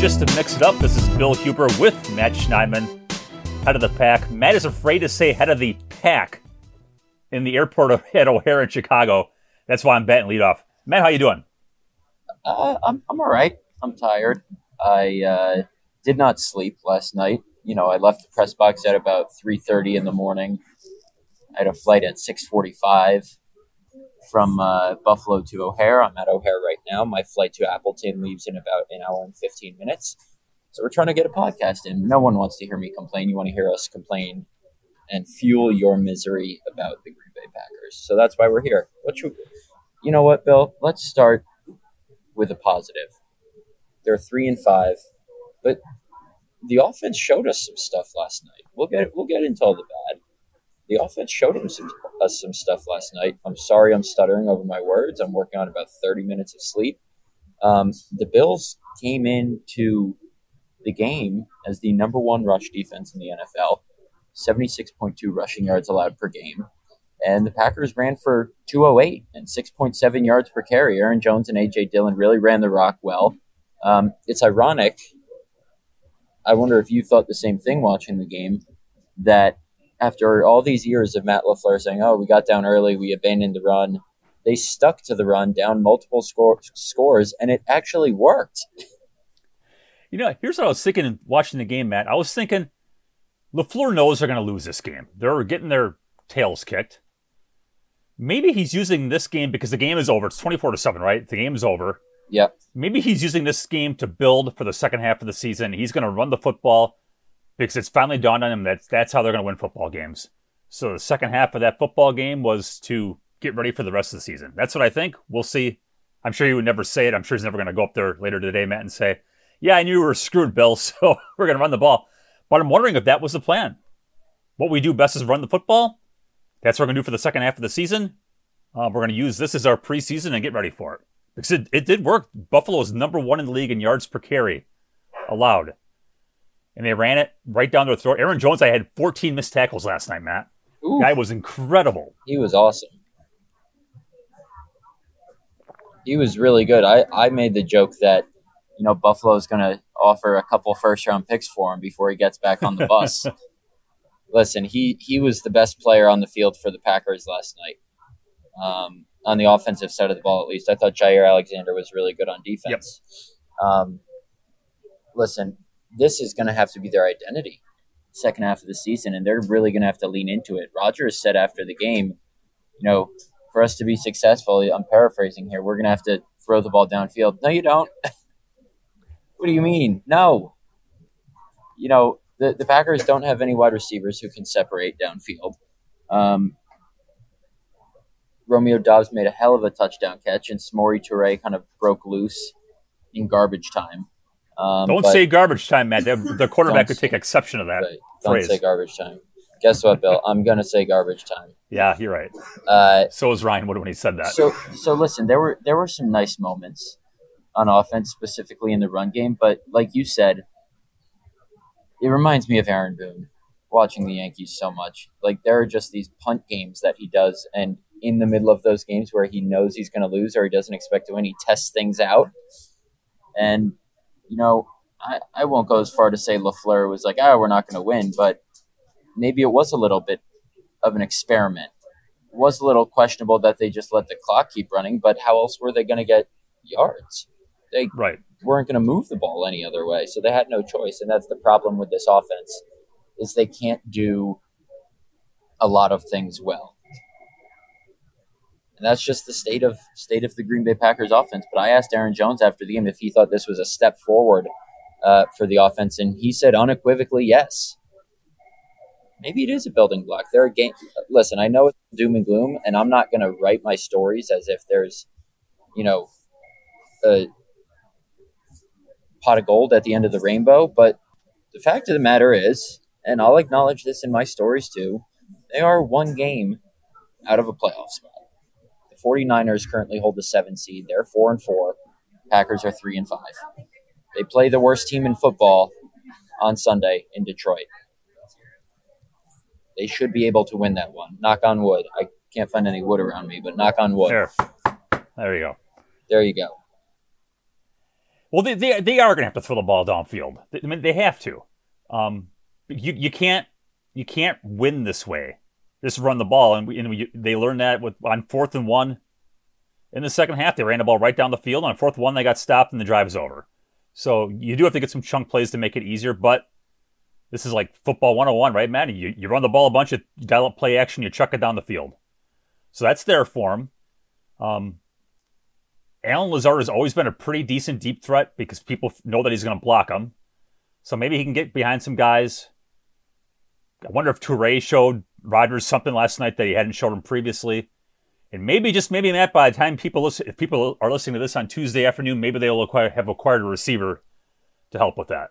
Just to mix it up, this is Bill Huber with Matt Schneidman, head of the pack. Matt is afraid to say head of the pack in the airport at O'Hare in Chicago. That's why I'm batting leadoff. Matt, how you doing? Uh, I'm I'm all right. I'm tired. I uh, did not sleep last night. You know, I left the press box at about three thirty in the morning. I had a flight at six forty five from uh, Buffalo to O'Hare. I'm at O'Hare right now. My flight to Appleton leaves in about an hour and fifteen minutes. So we're trying to get a podcast in. No one wants to hear me complain. You want to hear us complain and fuel your misery about the Green Bay Packers. So that's why we're here. What you, you know what, Bill? Let's start with a positive. They're three and five, but the offense showed us some stuff last night. We'll get we'll get into all the bad. The offense showed him some, us some stuff last night. I'm sorry I'm stuttering over my words. I'm working on about 30 minutes of sleep. Um, the Bills came into the game as the number one rush defense in the NFL, 76.2 rushing yards allowed per game. And the Packers ran for 208 and 6.7 yards per carry. Aaron Jones and A.J. Dillon really ran the rock well. Um, it's ironic. I wonder if you thought the same thing watching the game that after all these years of Matt LaFleur saying, oh, we got down early, we abandoned the run, they stuck to the run down multiple score- scores, and it actually worked. You know, here's what I was thinking watching the game, Matt. I was thinking LaFleur knows they're going to lose this game. They're getting their tails kicked. Maybe he's using this game because the game is over. It's 24 to 7, right? The game is over. Yeah. Maybe he's using this game to build for the second half of the season. He's going to run the football because it's finally dawned on him that that's how they're going to win football games. So the second half of that football game was to get ready for the rest of the season. That's what I think. We'll see. I'm sure he would never say it. I'm sure he's never going to go up there later today, Matt, and say, "Yeah, I knew we were screwed, Bill. So we're going to run the ball." But I'm wondering if that was the plan. What we do best is run the football. That's what we're going to do for the second half of the season. Uh, we're going to use this as our preseason and get ready for it because it, it did work. Buffalo is number one in the league in yards per carry allowed and they ran it right down their throat. Aaron Jones, I had 14 missed tackles last night, Matt. Ooh. Guy was incredible. He was awesome. He was really good. I, I made the joke that, you know, Buffalo's going to offer a couple first round picks for him before he gets back on the bus. Listen, he, he was the best player on the field for the Packers last night. Um, on the offensive side of the ball, at least. I thought Jaire Alexander was really good on defense. Yep. Um, listen, this is going to have to be their identity second half of the season, and they're really going to have to lean into it. Rodgers said after the game, you know, for us to be successful, I'm paraphrasing here, we're going to have to throw the ball downfield. No, you don't. what do you mean? No. You know, the, the Packers don't have any wide receivers who can separate downfield. Um, Romeo Doubs made a hell of a touchdown catch, and Samori Toure kind of broke loose in garbage time. Um, Don't say garbage time, Matt. The, the quarterback could take exception to that. Right. Don't phrase. say garbage time. Guess what, Bill? I'm gonna say garbage time. Yeah, you're right. Uh, so was Ryan Wood when he said that. So, so listen. There were there were some nice moments. on offense, specifically in the run game. But like you said, it reminds me of Aaron Boone watching the Yankees so much. Like there are just these punt games that he does, and in the middle of those games where he knows he's going to lose or he doesn't expect to win, he tests things out. And you know, I, I won't go as far to say Lafleur was like, "Oh, we're not going to win," but maybe it was a little bit of an experiment. It was a little questionable that they just let the clock keep running, but how else were they going to get yards? They right. weren't going to move the ball any other way, so they had no choice, and that's the problem with this offense is they can't do a lot of things well. And that's just the state of state of the Green Bay Packers offense. But I asked Aaron Jones after the game if he thought this was a step forward uh, for the offense, and he said unequivocally yes. Maybe it is a building block. There are game. Listen, I know it's doom and gloom, and I'm not going to write my stories as if there's, you know, a pot of gold at the end of the rainbow. But the fact of the matter is, and I'll acknowledge this in my stories too, they are one game out of a playoff spot. The 49ers currently hold the seven seed. They're four and four. Packers are three and five. They play the worst team in football on Sunday in Detroit. They should be able to win that one. Knock on wood. I can't find any wood around me, but knock on wood. There, there you go. There you go. Well, they, they, they are going to have to throw the ball downfield. I mean, they have to. Um, you you can't you can't win this way. Just run the ball, and, we, and we, they learned that with on fourth and one. In the second half, they ran the ball right down the field. On fourth one, they got stopped, and the drive is over. So you do have to get some chunk plays to make it easier, but this is like football 101, right, man? You, you run the ball a bunch, you dial up play action, you chuck it down the field. So that's their form. Um, Allen Lazard has always been a pretty decent deep threat because people know that he's going to block them. So maybe he can get behind some guys. I wonder if Toure showed Rodgers something last night that he hadn't showed him previously. And maybe, just maybe, Matt, by the time people listen, if people are listening to this on Tuesday afternoon, maybe they'll acquire, have acquired a receiver to help with that.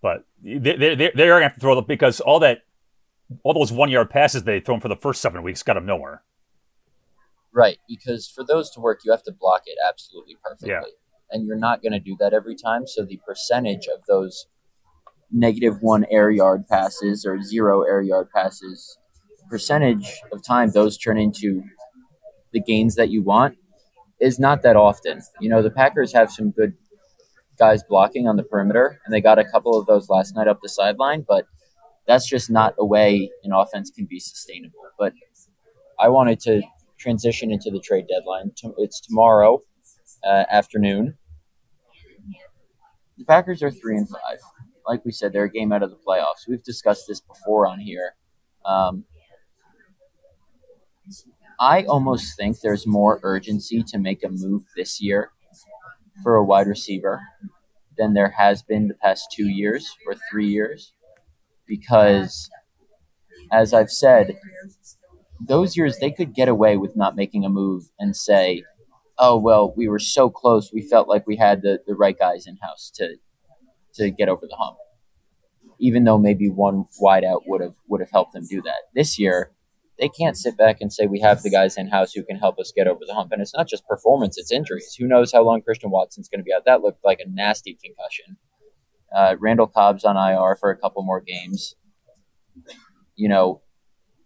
But they, they, they're going to have to throw the because all that, all those one yard passes they thrown for the first seven weeks got them nowhere. Right, because for those to work, you have to block it absolutely perfectly. Yeah. And you're not going to do that every time. So the percentage of those negative one air yard passes or zero air yard passes, percentage of time those turn into the gains that you want is not that often. You know, the Packers have some good guys blocking on the perimeter, and they got a couple of those last night up the sideline, but that's just not a way an offense can be sustainable. But I wanted to transition into the trade deadline. It's tomorrow uh, afternoon. The Packers are three and five. Like we said, they're a game out of the playoffs. We've discussed this before on here. Um, I almost think there's more urgency to make a move this year for a wide receiver than there has been the past two years or three years. Because, as I've said, those years they could get away with not making a move and say, oh, well, we were so close, we felt like we had the, the right guys in house to, to get over the hump. Even though maybe one wideout would have would have helped them do that. This year, they can't sit back and say we have the guys in house who can help us get over the hump. And it's not just performance; it's injuries. Who knows how long Christian Watson's going to be out? That looked like a nasty concussion. Uh, Randall Cobb's on IR for a couple more games. You know,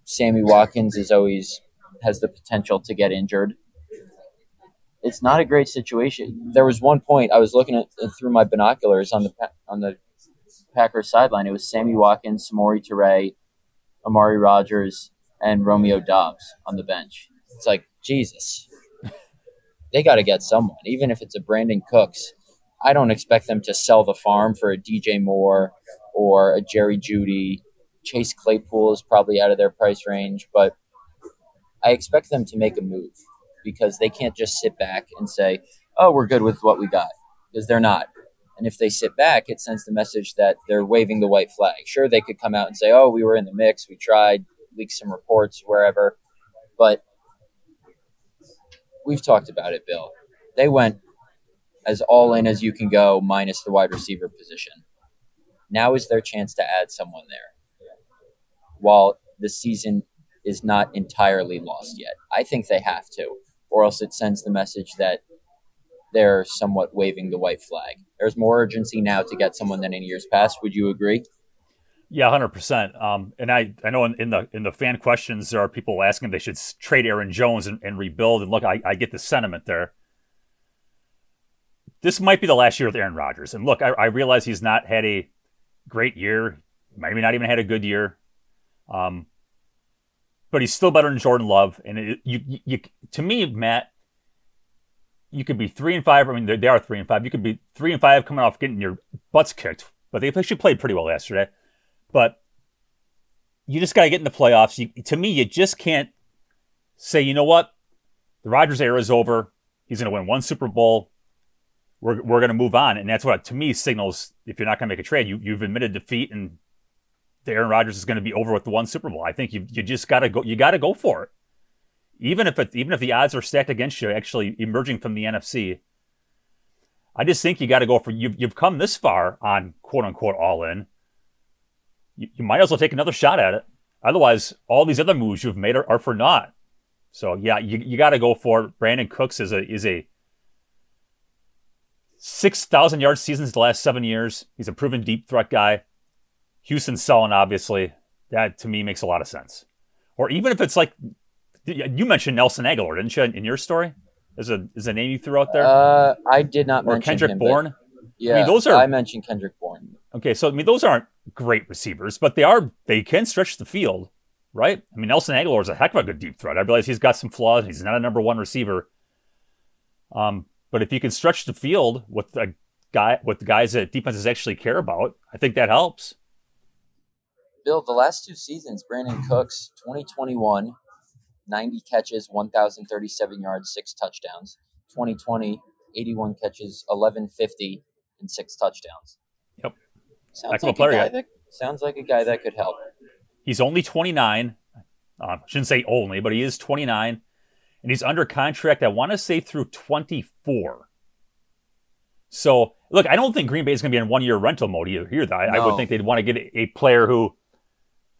Sammy Watkins is always has the potential to get injured. It's not a great situation. There was one point I was looking at through my binoculars on the on the Packers sideline. It was Sammy Watkins, Samori Toure, Amari Rodgers, and Romeo Doubs on the bench. It's like Jesus, they got to get someone, even if it's a Brandin Cooks. I don't expect them to sell the farm for a DJ Moore or a Jerry Jeudy. Chase Claypool is probably out of their price range, but I expect them to make a move because they can't just sit back and say, "Oh, we're good with what we got," because they're not. And if they sit back, it sends the message that they're waving the white flag. Sure, they could come out and say, "Oh, we were in the mix, we tried, leak some reports wherever," but we've talked about it, Bill. They went as all in as you can go, minus the wide receiver position. Now is their chance to add someone there. While the season is not entirely lost yet, I think they have to, or else it sends the message that they're somewhat waving the white flag. There's more urgency now to get someone than in years past. Would you agree? Yeah, hundred um, percent. And I, I know in, in, the in the fan questions there are people asking if they should trade Aaron Jones and, and rebuild. And look, I, I, get the sentiment there. This might be the last year with Aaron Rodgers. And look, I, I realize he's not had a great year, maybe not even had a good year. Um, but he's still better than Jordan Love. And it, you, you, to me, Matt, you could be three and five. I mean, they are three and five. You could be three and five coming off getting your butts kicked, but they actually played pretty well yesterday. But you just got to get in the playoffs. You, to me, you just can't say, you know what, the Rodgers era is over. He's going to win one Super Bowl. We're, we're going to move on. And that's what, to me, signals if you're not going to make a trade, you, you've admitted defeat and the Aaron Rodgers is going to be over with the one Super Bowl. I think you, you just got to go. You got to go for it even if it, even if the odds are stacked against you, actually emerging from the NFC. I just think you got to go for you've you've come this far on quote unquote all in. You, you might as well take another shot at it. Otherwise, all these other moves you've made are, are for naught. So yeah, you, you got to go for it. Brandin Cooks is a is a six thousand yard seasons the last seven years. He's a proven deep threat guy. Houston's selling obviously. That to me makes a lot of sense. Or even if it's like you mentioned Nelson Agholor, didn't you, in your story? Is a is a name you threw out there? Uh, I did not mention. or mention Kendrick him, Bourne. Yeah, I mean, those are. I mentioned Kendrick Bourne. Okay, so I mean, those aren't great receivers, but they are. They can stretch the field, right? I mean, Nelson Agholor is a heck of a good deep threat. I realize he's got some flaws. He's not a number one receiver. Um, but if you can stretch the field with a guy with the guys that defenses actually care about, I think that helps. Bill, the last two seasons, Brandin Cooks, 2021, 90 catches, 1,037 yards, six touchdowns. 2020, 81 catches, 1150, and six touchdowns. Sounds like, a guy that, sounds like a guy that could help. He's only 29. Uh, shouldn't say only, but he is 29. And he's under contract, I want to say through 24. So, look, I don't think Green Bay is going to be in one year rental mode either. Here, I, no. I would think they'd want to get a player who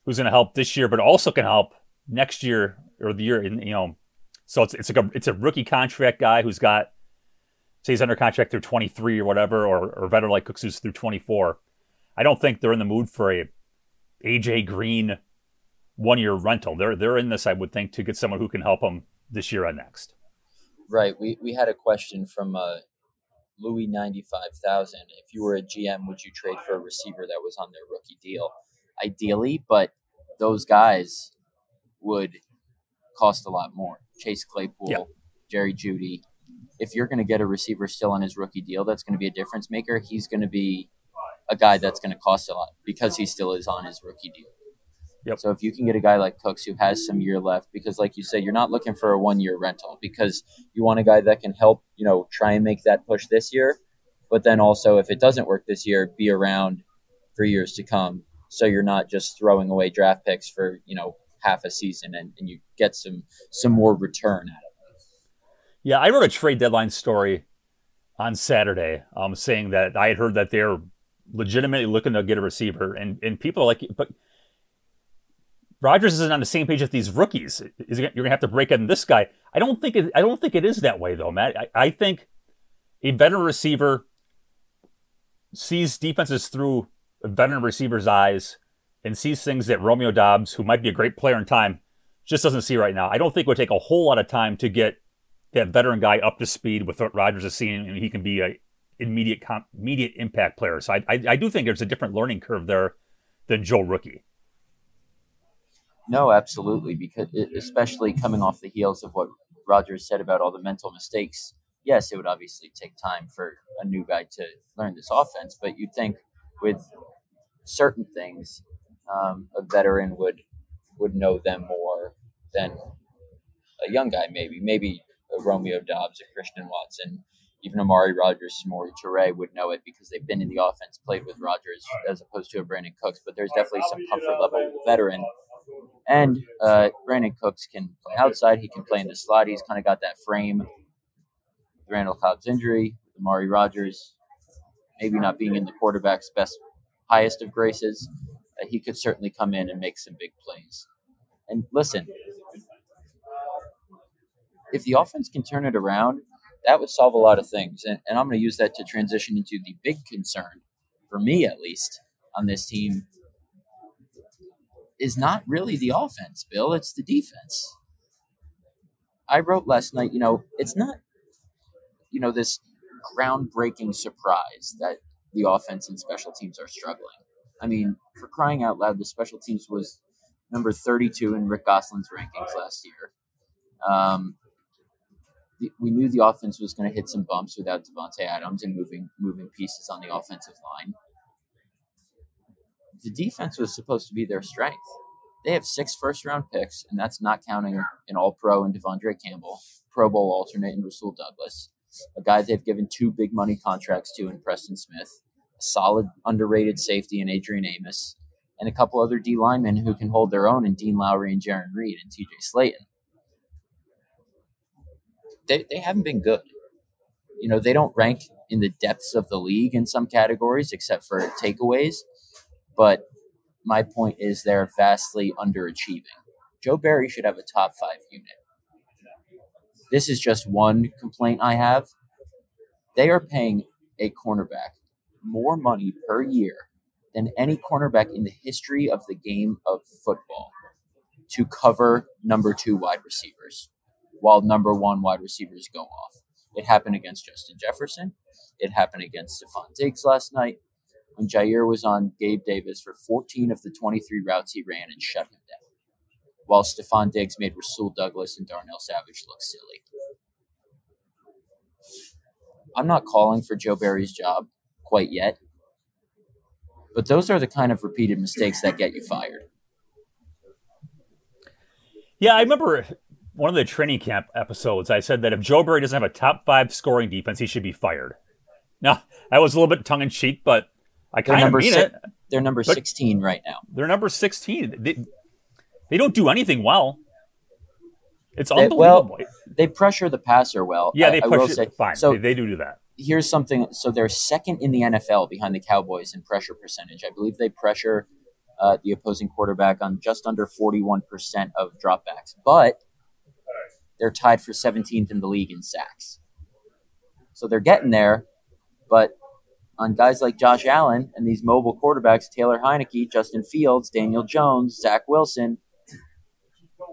who's going to help this year, but also can help next year or the year, In, you know. So it's it's like a it's a rookie contract guy who's got say he's under contract through 23 or whatever, or or veteran like Cooks who's through 24. I don't think they're in the mood for a AJ Green one year rental. They're they're in this, I would think, to get someone who can help them this year and next. Right. We we had a question from uh, Louis ninety five thousand. If you were a GM, would you trade for a receiver that was on their rookie deal? Ideally, but those guys would cost a lot more. Chase Claypool. Jerry Jeudy. If you're going to get a receiver still on his rookie deal, that's going to be a difference maker. He's going to be a guy that's going to cost a lot because he still is on his rookie deal. Yep. So if you can get a guy like Cooks who has some year left, because like you said, you're not looking for a one year rental because you want a guy that can help, you know, try and make that push this year, but then also if it doesn't work this year, be around for years to come. So you're not just throwing away draft picks for, you know, half a season and, and you get some some more return out of it. Yeah, I wrote a trade deadline story on Saturday, um, saying that I had heard that they're legitimately looking to get a receiver, and and people are like, but Rodgers isn't on the same page as these rookies. Is you're gonna have to break in this guy? I don't think it. I don't think it is that way though, Matt. I, I think a veteran receiver sees defenses through a veteran receiver's eyes and sees things that Romeo Doubs, who might be a great player in time, just doesn't see right now. I don't think it would take a whole lot of time to get that veteran guy up to speed with what Rodgers is seeing, and he can be a immediate immediate impact player. So I, I, I do think there's a different learning curve there than Joe Rookie. No, absolutely, because especially coming off the heels of what Rodgers said about all the mental mistakes. Yes, it would obviously take time for a new guy to learn this offense, but you'd think with certain things, um, a veteran would would know them more than a young guy. Maybe maybe a Romeo Doubs, a Christian Watson, even Amari Rodgers, Samori Toure would know it because they've been in the offense, played with Rodgers as opposed to a Brandin Cooks. But there's definitely some comfort level with veteran. And uh, Brandin Cooks can play outside. He can play in the slot. He's kind of got that frame. Randall Cobb's injury, Amari Rodgers, maybe not being in the quarterback's best, highest of graces he could certainly come in and make some big plays. And listen, if the offense can turn it around, that would solve a lot of things. And, and I'm going to use that to transition into the big concern, for me at least, on this team is not really the offense, Bill. It's the defense. I wrote last night, you know, it's not, you know, this groundbreaking surprise that the offense and special teams are struggling. I mean, for crying out loud, the special teams was number 32 in Rick Gosselin's rankings last year. Um, we knew the offense was going to hit some bumps without Davante Adams and moving moving pieces on the offensive line. The defense was supposed to be their strength. They have six first round picks, and that's not counting an All Pro and De'Vondre Campbell, Pro Bowl alternate in Rasul Douglas, a guy they've given two big money contracts to in Preston Smith, a solid underrated safety in Adrian Amos, and a couple other D linemen who can hold their own in Dean Lowry and Jarran Reed and TJ Slaton they, they haven't been good. You know, they don't rank in the depths of the league in some categories, except for takeaways. But my point is they're vastly underachieving. Joe Barry should have a top five unit. This is just one complaint I have. They are paying a cornerback more money per year than any cornerback in the history of the game of football to cover number two wide receivers while number one wide receivers go off. It happened against Justin Jefferson. It happened against Stefon Diggs last night when Jaire was on Gabe Davis for 14 of the 23 routes he ran and shut him down, while Stefon Diggs made Rasul Douglas and Darnell Savage look silly. I'm not calling for Joe Barry's job quite yet, but those are the kind of repeated mistakes that get you fired. Yeah, I remember one of the training camp episodes, I said that if Joe Barry doesn't have a top five scoring defense, he should be fired. Now, that was a little bit tongue in cheek, but I kind of mean si- it. They're number 16 right now. They're number 16. They, they don't do anything well. It's unbelievable. well, they pressure the passer well. Yeah, they I, push I it. Fine. So they, they do do that. Here's something. So they're second in the NFL behind the Cowboys in pressure percentage. I believe they pressure uh, the opposing quarterback on just under 41% of dropbacks. But they're tied for 17th in the league in sacks. So they're getting there, but on guys like Josh Allen and these mobile quarterbacks, Taylor Heinicke, Justin Fields, Daniel Jones, Zach Wilson,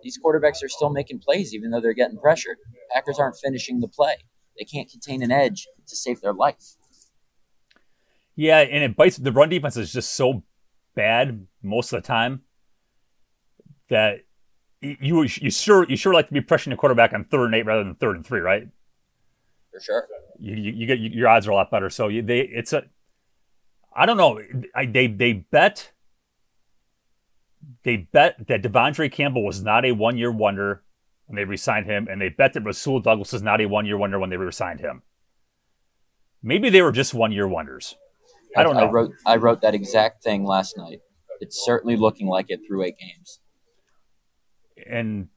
these quarterbacks are still making plays even though they're getting pressured. Packers aren't finishing the play. They can't contain an edge to save their life. Yeah, and it bites. The run defense is just so bad most of the time that you you sure you sure like to be pressuring the quarterback on third and eight rather than third and three, right? For sure. You, you, you get your odds are a lot better. So you, they it's a I don't know. I, they they bet they bet that De'Vondre Campbell was not a one year wonder when they resigned him, and they bet that Rasul Douglas is not a one year wonder when they resigned him. Maybe they were just one year wonders. I don't know. I wrote I wrote that exact thing last night. It's certainly looking like it through eight games and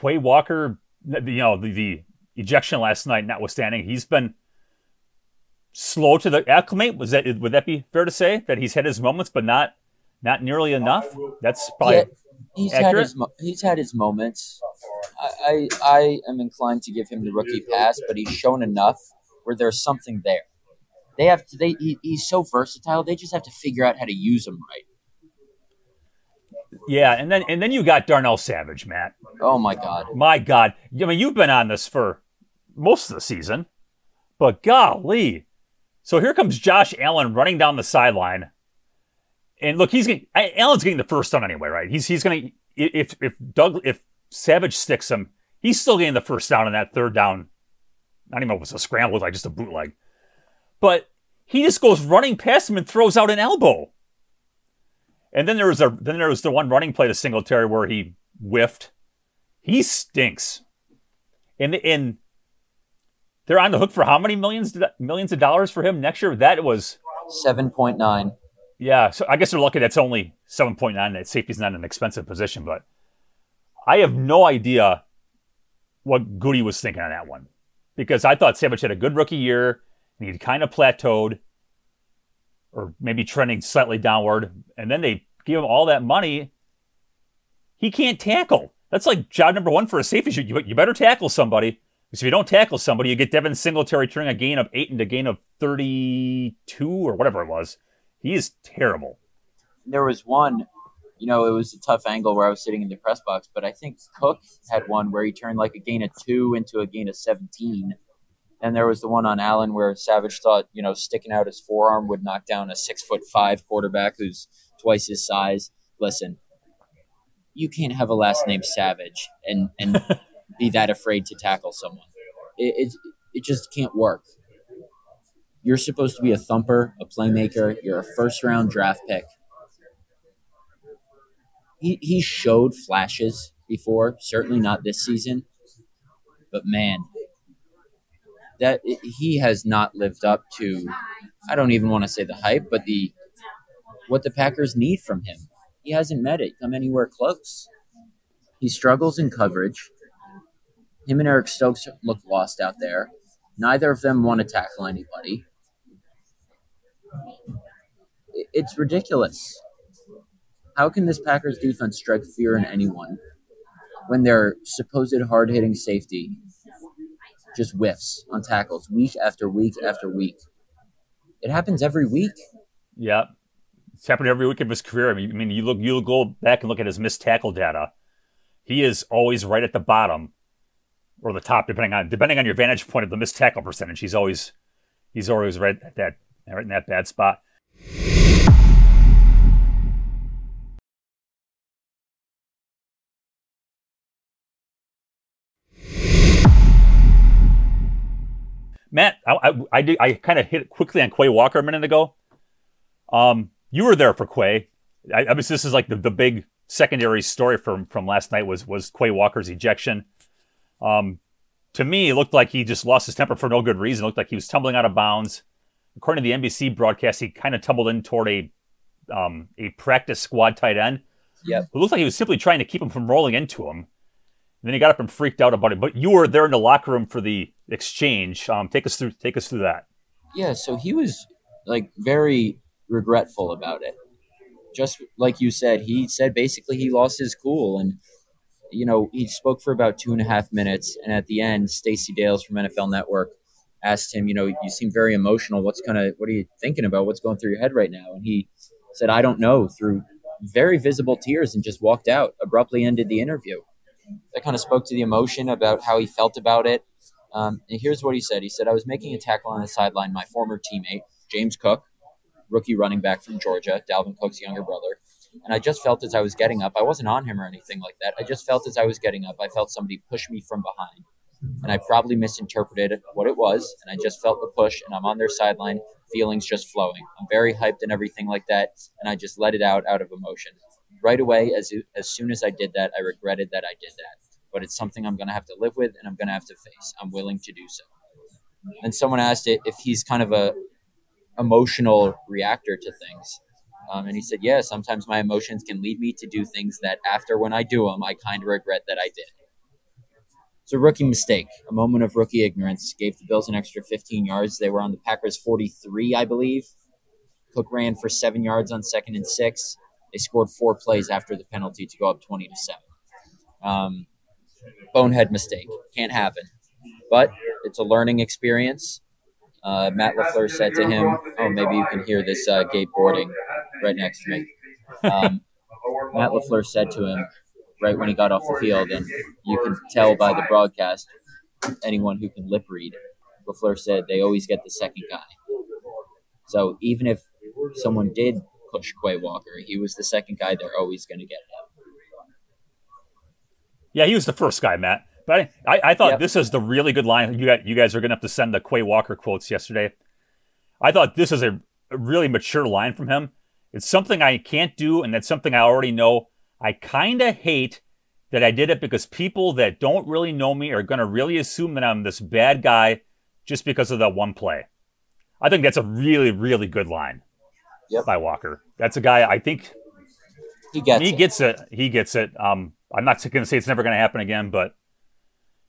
Quay Walker, you know, the, the ejection last night notwithstanding, he's been slow to the acclimate. Was that would that be fair to say that he's had his moments, but not not nearly enough? That's probably yeah, he's accurate. had his he's had his moments. I, I I am inclined to give him the rookie pass, but he's shown enough where there's something there. They have to, they he, he's so versatile. They just have to figure out how to use him right. Yeah, and then and then you got Darnell Savage, Matt. Oh my God. My God. I mean, you've been on this for most of the season, but golly. So here comes Josh Allen running down the sideline, and look, he's getting Allen's getting the first down anyway, right? He's he's gonna if if Doug if Savage sticks him, he's still getting the first down in that third down. I don't even know if it was a scramble, like just a bootleg, but he just goes running past him and throws out an elbow. And then there was a then there was the one running play to Singletary where he whiffed. He stinks. And and they're on the hook for how many millions millions of dollars for him next year? That was seven point nine. Yeah, so I guess they're lucky that's only seven point nine. That safety's not an expensive position, but I have no idea what Goody was thinking on that one because I thought Savage had a good rookie year and he'd kind of plateaued or maybe trending slightly downward, and then they give him all that money. He can't tackle. That's like job number one for a safety. You, you better tackle somebody. Because if you don't tackle somebody, you get Devin Singletary turning a gain of eight into a gain of 32 or whatever it was. He is terrible. There was one, you know, it was a tough angle where I was sitting in the press box, but I think Cook had one where he turned like a gain of two into a gain of 17. And there was the one on Allen where Savage thought, you know, sticking out his forearm would knock down a six foot five quarterback who's twice his size. Listen, you can't have a last name Savage and and be that afraid to tackle someone. It, it it just can't work. You're supposed to be a thumper, a playmaker. You're a first round draft pick. He he showed flashes before, certainly not this season, but man, that he has not lived up to. I don't even want to say the hype, but the what the Packers need from him. He hasn't met it, come anywhere close. He struggles in coverage. Him and Eric Stokes look lost out there. Neither of them want to tackle anybody. It's ridiculous. How can this Packers defense strike fear in anyone when their supposed hard hitting safety just whiffs on tackles week after week after week? It happens every week. Yeah, It's happened every week of his career. I mean, you look, you go back and look at his missed tackle data. He is always right at the bottom or the top, depending on depending on your vantage point of the missed tackle percentage. He's always he's always right at that right in that bad spot. Matt, I I, I, did, I kind of hit quickly on Quay Walker a minute ago. Um, you were there for Quay. I, I mean, this is like the, the big secondary story from from last night was was Quay Walker's ejection. Um, to me, it looked like he just lost his temper for no good reason. It looked like he was tumbling out of bounds. According to the NBC broadcast, he kind of tumbled in toward a um, a practice squad tight end. Yeah, It looked like he was simply trying to keep him from rolling into him. And then he got up and freaked out about it. But you were there in the locker room for the exchange. Um, take us through take us through that. Yeah, so he was like very regretful about it. Just like you said, he said basically he lost his cool and you know, he spoke for about two and a half minutes, and at the end, Stacy Dales from NFL Network asked him, you know, you seem very emotional. What's kind of what are you thinking about? What's going through your head right now? And he said, I don't know, through very visible tears, and just walked out. Abruptly ended the interview. That kind of spoke to the emotion about how he felt about it. Um, and here's what he said. He said, I was making a tackle on the sideline. My former teammate, James Cook, rookie running back from Georgia, Dalvin Cook's younger brother, and I just felt as I was getting up, I wasn't on him or anything like that. I just felt as I was getting up, I felt somebody push me from behind. And I probably misinterpreted what it was. And I just felt the push, and I'm on their sideline, feelings just flowing. I'm very hyped and everything like that. And I just let it out out of emotion. Right away, as, as soon as I did that, I regretted that I did that. But it's something I'm going to have to live with and I'm going to have to face. I'm willing to do so. And someone asked it if he's kind of a emotional reactor to things. Um, and he said, Yeah, sometimes my emotions can lead me to do things that after when I do them, I kind of regret that I did. It's a rookie mistake, a moment of rookie ignorance. Gave the Bills an extra 15 yards. They were on the Packers 43, I believe. Cook ran for seven yards on second and six. They scored four plays after the penalty to go up 20 to 7. Um, bonehead mistake. Can't happen. But it's a learning experience. Uh, Matt LaFleur said to him, Oh, maybe you can hear this uh, gate boarding right next to me. Um, Matt LaFleur said to him right when he got off the field, and you can tell by the broadcast, anyone who can lip read, LaFleur said they always get the second guy. So even if someone did push Quay Walker, he was the second guy they're always going to get him. Yeah, he was the first guy, Matt. But I, I thought yep. this is the really good line. You got, you guys are going to have to send the Quay Walker quotes yesterday. I thought this is a really mature line from him. It's something I can't do, and that's something I already know. I kind of hate that I did it because people that don't really know me are going to really assume that I'm this bad guy just because of that one play. I think that's a really, really good line yep. by Walker. That's a guy I think he gets he it. gets it. He gets it. Um, I'm not going to say it's never going to happen again, but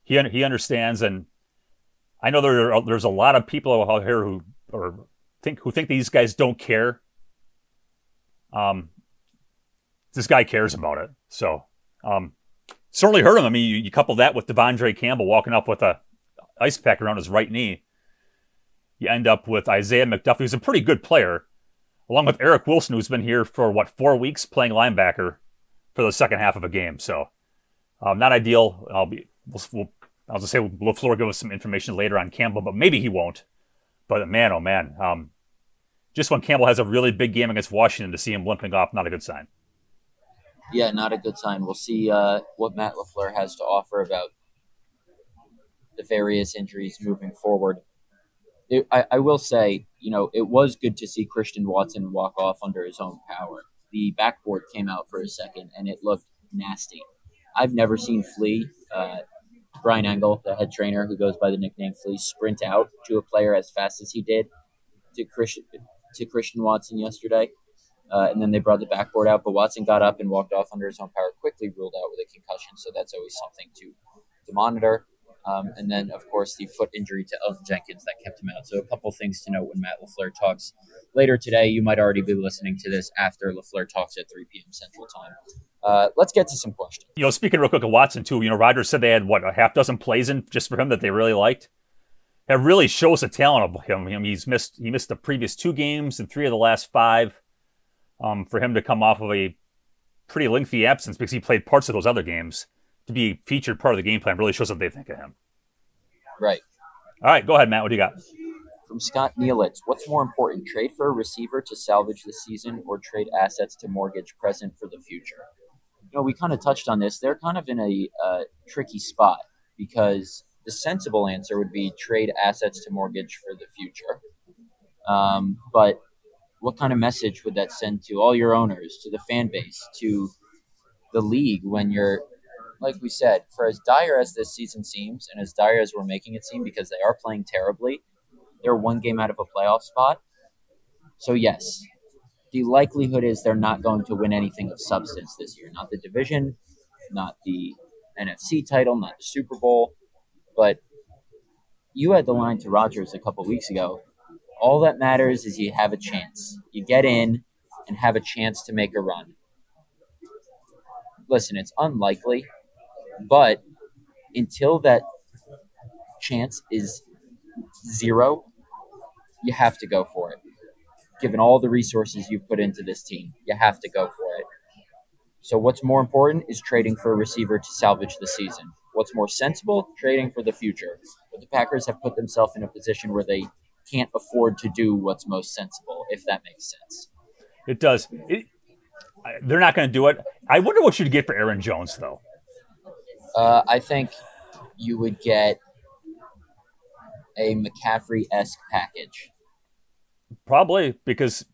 he he understands, and I know there are, there's a lot of people out here who or think who think these guys don't care um, this guy cares about it. So um, certainly hurt him. I mean, you, you couple that with De'Vondre Campbell walking up with a ice pack around his right knee. You end up with Isaiah McDuffie, who's a pretty good player, along with Eric Wilson, who's been here for what four weeks playing linebacker for the second half of a game. So, um, not ideal. I'll be. We'll, we'll, I'll just say Lafleur give us some information later on Campbell, but maybe he won't. But man, oh man, um, just when Campbell has a really big game against Washington, to see him limping off, not a good sign. Yeah, not a good sign. We'll see uh, what Matt Lafleur has to offer about the various injuries moving forward. It, I, I will say, you know, it was good to see Christian Watson walk off under his own power. The backboard came out for a second, and it looked nasty. I've never seen Flea, uh, Bryan Engel, the head trainer who goes by the nickname Flea, sprint out to a player as fast as he did to Christian to Christian Watson yesterday. Uh, and then they brought the backboard out, but Watson got up and walked off under his own power, quickly ruled out with a concussion. So that's always something to, to monitor. Um, and then, of course, the foot injury to Elgton Jenkins that kept him out. So a couple things to note when Matt LaFleur talks later today. You might already be listening to this after LaFleur talks at 3 p.m. Central Time. Uh, let's get to some questions. You know, speaking real quick of Watson too, you know, Rodgers said they had what a half dozen plays in just for him that they really liked. It really shows the talent of him. I mean, he's missed he missed the previous two games and three of the last five. Um, for him to come off of a pretty lengthy absence because he played parts of those other games to be featured part of the game plan really shows what they think of him. Right. All right, go ahead, Matt. What do you got? From Scott Neelitz, what's more important, trade for a receiver to salvage the season or trade assets to mortgage present for the future? You know, we kind of touched on this. They're kind of in a uh, tricky spot because the sensible answer would be trade assets to mortgage for the future. Um, but what kind of message would that send to all your owners, to the fan base, to the league when you're, like we said, for as dire as this season seems and as dire as we're making it seem because they are playing terribly, they're one game out of a playoff spot. So, yes, the likelihood is they're not going to win anything of substance this year. Not the division, not the NFC title, not the Super Bowl. But you had the line to Rodgers a couple weeks ago. All that matters is you have a chance. You get in and have a chance to make a run. Listen, it's unlikely, but until that chance is zero, you have to go for it. Given all the resources you've put into this team, you have to go for it. So, what's more important is trading for a receiver to salvage the season. What's more sensible? Trading for the future. But the Packers have put themselves in a position where they can't afford to do what's most sensible, if that makes sense. It does. It, they're not going to do it. I wonder what you'd get for Aaron Jones, though. Uh, I think you would get a McCaffrey esque package. Probably because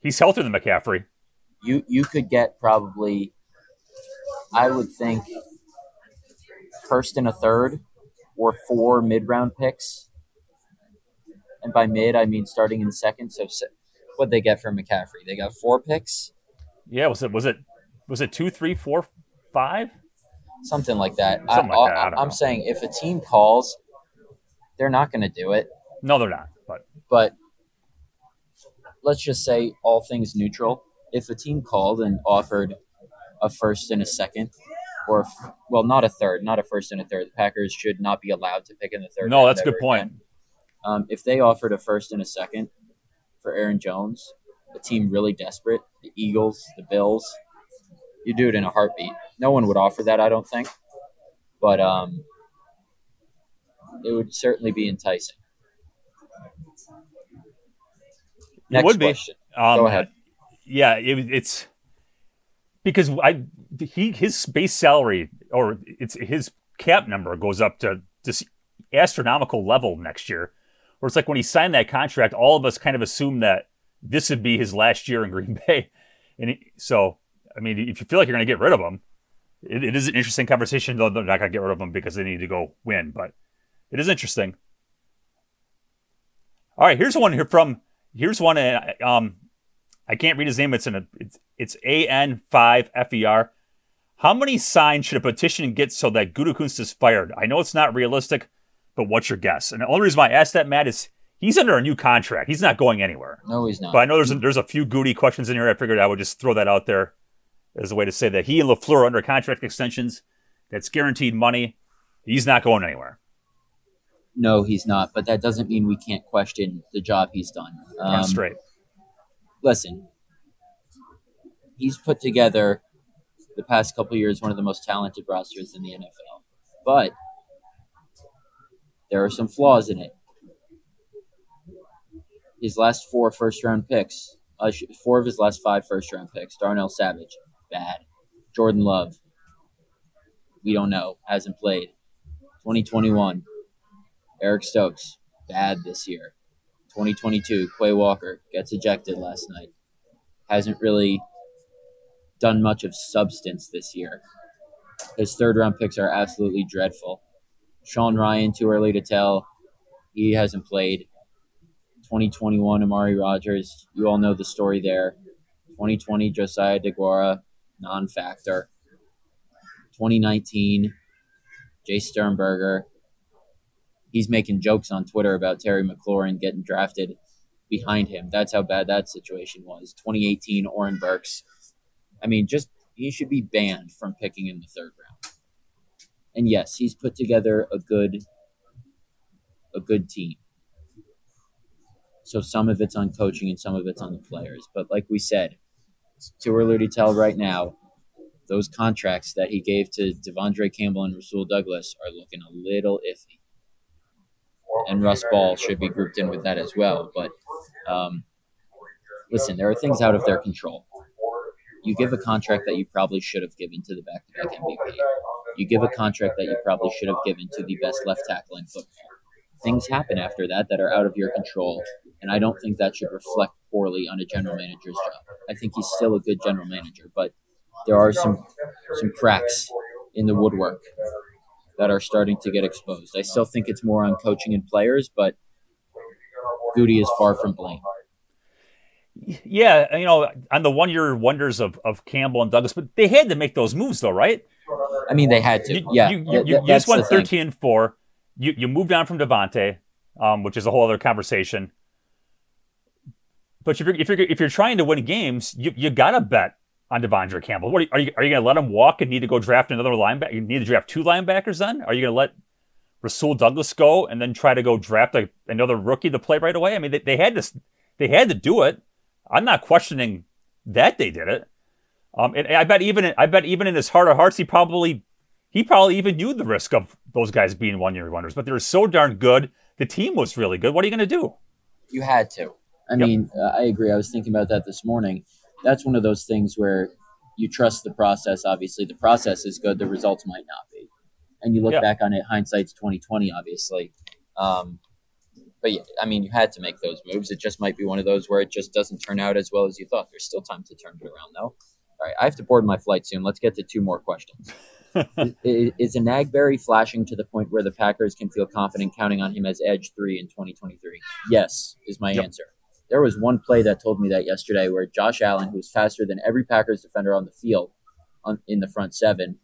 he's healthier than McCaffrey. You you could get probably, I would think, first and a third, or four mid round picks. And by mid, I mean starting in second. So what they get for McCaffrey? They got four picks. Yeah, was it was it was it two, three, four, five? Something like that. Something I, like that. I, am saying if a team calls, they're not going to do it. No, they're not. But but let's just say all things neutral. If a team called and offered a first and a second, or well, not a third, not a first and a third. The Packers should not be allowed to pick in the third. No, that's a good point. Um, if they offered a first and a second for Aaron Jones, a team really desperate, the Eagles, the Bills, you do it in a heartbeat. No one would offer that, I don't think, but um, it would certainly be enticing. Next it would question. Be. Um, Go ahead. Yeah, it, it's because I he his base salary or it's his cap number goes up to this astronomical level next year. Where it's like when he signed that contract, all of us kind of assumed that this would be his last year in Green Bay, and he, so I mean, if you feel like you're going to get rid of them, it, it is an interesting conversation. Though they're not going to get rid of them because they need to go win, but it is interesting. All right, here's one here from here's one. Um, I can't read his name. It's in a it's it's A N five F E R. How many signs should a petition get so that Gutekunst is fired? I know it's not realistic, but what's your guess? And the only reason why I asked that, Matt, is he's under a new contract. He's not going anywhere. No, he's not. But I know there's a, there's a few Goody questions in here. I figured I would just throw that out there as a way to say that he and Lafleur are under contract extensions. That's guaranteed money. He's not going anywhere. No, he's not. But that doesn't mean we can't question the job he's done. Um, straight. Listen, he's put together the past couple years one of the most talented rosters in the NFL. But there are some flaws in it. His last four first round picks, uh, four of his last five first round picks, Darnell Savage, bad. Jordan Love, we don't know, hasn't played. 2021, Eric Stokes, bad this year. 2022, Quay Walker gets ejected last night. Hasn't really done much of substance this year. His third round picks are absolutely dreadful. Sean Rhyan, too early to tell. He hasn't played. 2021, Amari Rodgers, you all know the story there. 2020, Josiah Deguara, non factor. 2019, Jace Sternberger. He's making jokes on Twitter about Terry McLaurin getting drafted behind him. That's how bad that situation was. 2018, Oren Burks. I mean, just he should be banned from picking in the third round. And yes, he's put together a good a good team. So some of it's on coaching and some of it's on the players. But like we said, too early to tell right now. Those contracts that he gave to De'Vondre Campbell and Rasul Douglas are looking a little iffy. And Russ Ball should be grouped in with that as well. But um, listen, there are things out of their control. You give a contract that you probably should have given to the back-to-back MVP. You give a contract that you probably should have given to the best left tackle in football. Things happen after that that are out of your control, and I don't think that should reflect poorly on a general manager's job. I think he's still a good general manager, but there are some some cracks in the woodwork that are starting to get exposed. I still think it's more on coaching and players, but Gutey is far from blame. Yeah, you know, on the one-year wonders of, of Campbell and Douglas, but they had to make those moves, though, right? I mean, they had to. You, yeah, you, you, you, you just won thirteen and four. You you moved on from Davante, um, which is a whole other conversation. But if you're if you're if you're trying to win games, you you gotta bet on De'Vondre Campbell. What are you are you, are you going to let him walk and need to go draft another linebacker? You need to draft two linebackers then? Are you going to let Rasul Douglas go and then try to go draft a, another rookie to play right away? I mean, they, they had to they had to do it. I'm not questioning that they did it. Um, and I bet even I bet even in his heart of hearts, he probably he probably even knew the risk of those guys being one year wonders. But they were so darn good. The team was really good. What are you going to do? You had to. I yep. mean, uh, I agree. I was thinking about that this morning that's one of those things where you trust the process. Obviously, the process is good. The results might not be, and you look yeah. back on it. Hindsight's twenty twenty, obviously. Um, but yeah, I mean, you had to make those moves. It just might be one of those where it just doesn't turn out as well as you thought. There's still time to turn it around, though. All right, I have to board my flight soon. Let's get to two more questions. is, is Enagbare flashing to the point where the Packers can feel confident counting on him as edge three in 2023? Yes, is my yep. answer. There was one play that told me that yesterday where Josh Allen, who's faster than every Packers defender on the field on, in the front seven,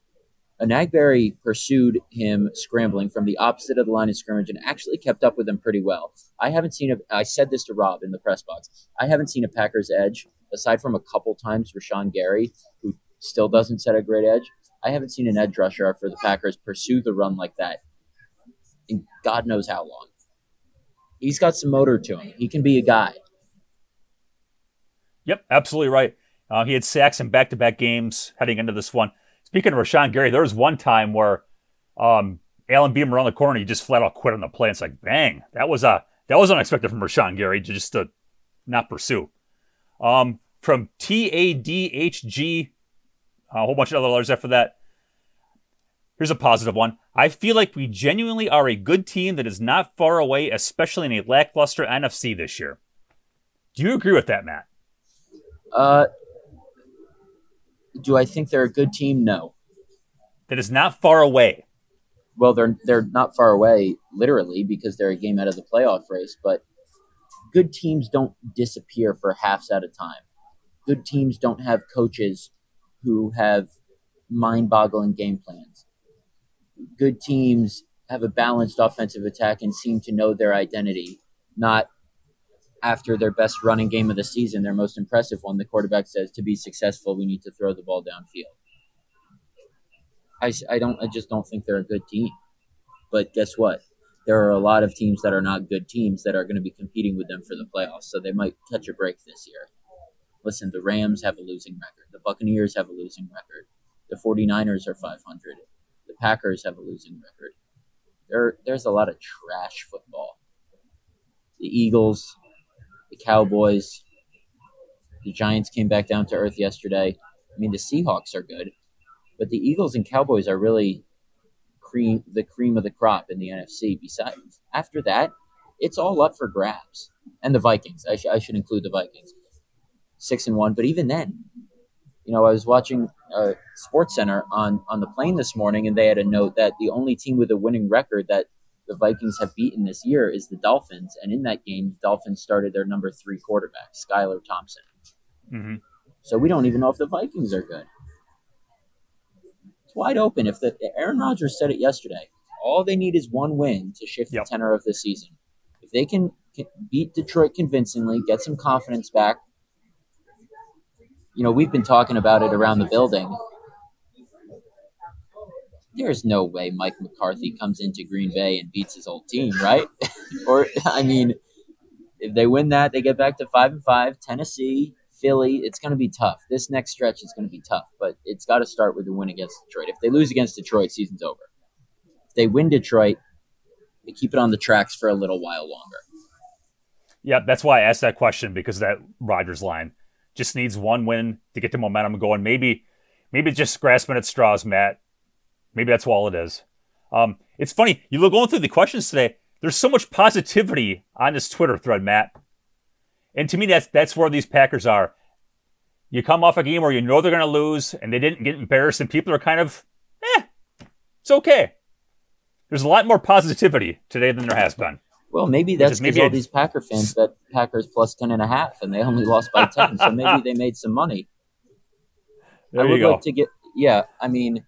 Enagbare pursued him scrambling from the opposite of the line of scrimmage and actually kept up with him pretty well. I haven't seen a, I said this to Rob in the press box. I haven't seen a Packers edge, aside from a couple times Rashan Gary, who still doesn't set a great edge. I haven't seen an edge rusher for the Packers pursue the run like that in God knows how long. He's got some motor to him. He can be a guy. Yep, absolutely right. Uh, he had sacks in back-to-back games heading into this one. Speaking of Rashan Gary, there was one time where um, Allen beat around the corner. He just flat out quit on the play. It's like, bang, that was a uh, that was unexpected from Rashan Gary to just to not pursue. Um, from T A D H G, a whole bunch of other letters after that. Here's a positive one. I feel like we genuinely are a good team that is not far away, especially in a lackluster NFC this year. Do you agree with that, Matt? Uh, do I think they're a good team? No. That is not far away. Well, they're they're not far away, literally, because they're a game out of the playoff race. But good teams don't disappear for halves at a time. Good teams don't have coaches who have mind-boggling game plans. Good teams have a balanced offensive attack and seem to know their identity, not after their best running game of the season, their most impressive one, the quarterback says, to be successful, we need to throw the ball downfield. I, I don't I just don't think they're a good team. But guess what? there are a lot of teams that are not good teams that are going to be competing with them for the playoffs. So they might catch a break this year. Listen, the Rams have a losing record. The Buccaneers have a losing record. The 49ers are 500. The Packers have a losing record. There, there's a lot of trash football. The Eagles, the Cowboys, the Giants came back down to earth yesterday. I mean, the Seahawks are good, but the Eagles and Cowboys are really cream the cream of the crop in the NFC. Besides, after that, it's all up for grabs. And the Vikings, I, sh- I should include the Vikings, six and one. But even then, you know, I was watching uh, Sports Center on on the plane this morning, and they had a note that the only team with a winning record that the Vikings have beaten this year is the Dolphins, and in that game, the Dolphins started their number three quarterback, Skylar Thompson. Mm-hmm. So we don't even know if the Vikings are good. It's wide open. If the Aaron Rodgers said it yesterday, all they need is one win to shift Yep. the tenor of the season. If they can, can beat Detroit convincingly, get some confidence back. You know, we've been talking about it around the building. There's no way Mike McCarthy mm. comes into Green Bay and beats his old team, right? or I mean, if they win that, they get back to five and five. Tennessee, Philly, it's going to be tough. This next stretch is going to be tough, but it's got to start with the win against Detroit. If they lose against Detroit, season's over. If they win Detroit, they keep it on the tracks for a little while longer. Yeah, that's why I asked that question because that Rodgers line just needs one win to get the momentum going. Maybe, maybe just grasping at straws, Matt. Maybe that's all it is. Um, it's funny you look going through the questions today. There's so much positivity on this Twitter thread, Matt. And to me, that's that's where these Packers are. You come off a game where you know they're going to lose, and they didn't get embarrassed, and people are kind of, eh, it's okay. There's a lot more positivity today than there has been. Well, maybe that's because maybe all these Packer fans bet Packers plus ten and a half, and they only lost by ten. so maybe they made some money. There I you would go. like to get. Yeah, I mean,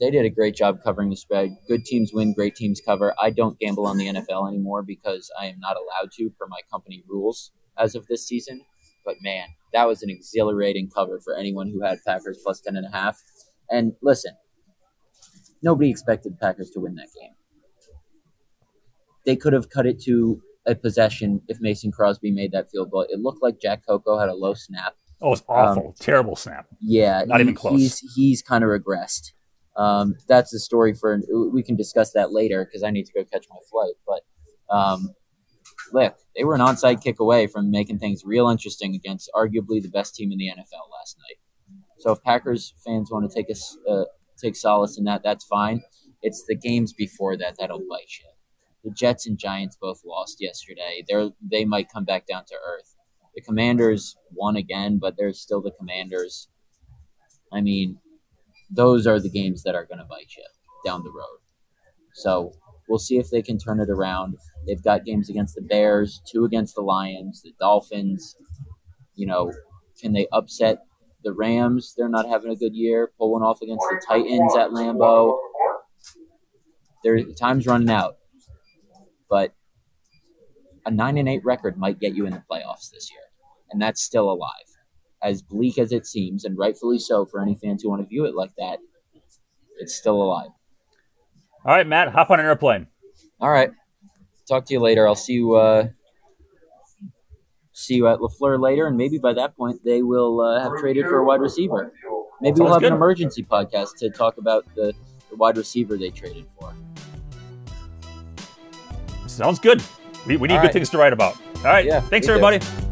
they did a great job covering the spread. Good teams win, great teams cover. I don't gamble on the NFL anymore because I am not allowed to per my company rules as of this season. But man, that was an exhilarating cover for anyone who had Packers plus ten and a half. And a half. And listen, nobody expected Packers to win that game. They could have cut it to a possession if Mason Crosby made that field goal. It looked like Jack Coco had a low snap. Oh, it's um, awful. Terrible snap. Yeah, Not he- even close. He's he's kind of regressed. Um, that's a story for we can discuss that later because I need to go catch my flight. But um, look, they were an onside kick away from making things real interesting against arguably the best team in the NFL last night. So if Packers fans want to take us uh, take solace in that, that's fine. It's the games before that that'll bite you. The Jets and Giants both lost yesterday. They're they might come back down to earth. The Commanders won again, but they're still the Commanders. I mean, those are the games that are going to bite you down the road. So we'll see if they can turn it around. They've got games against the Bears, two against the Lions, the Dolphins. You know, can they upset the Rams? They're not having a good year. Pulling off against the Titans at Lambeau. Their time's running out, but a nine and eight record might get you in the playoffs this year, and that's still alive. As bleak as it seems, and rightfully so for any fans who want to view it like that, it's still alive. All right, Matt, hop on an airplane. All right. Talk to you later. I'll see you. Uh, see you at LaFleur later, and maybe by that point they will uh, have traded for a wide receiver. Maybe we'll have an emergency podcast to talk about the, the wide receiver they traded for. Sounds good. We, we need good things to write about. All right. Yeah, Thanks, we do. everybody.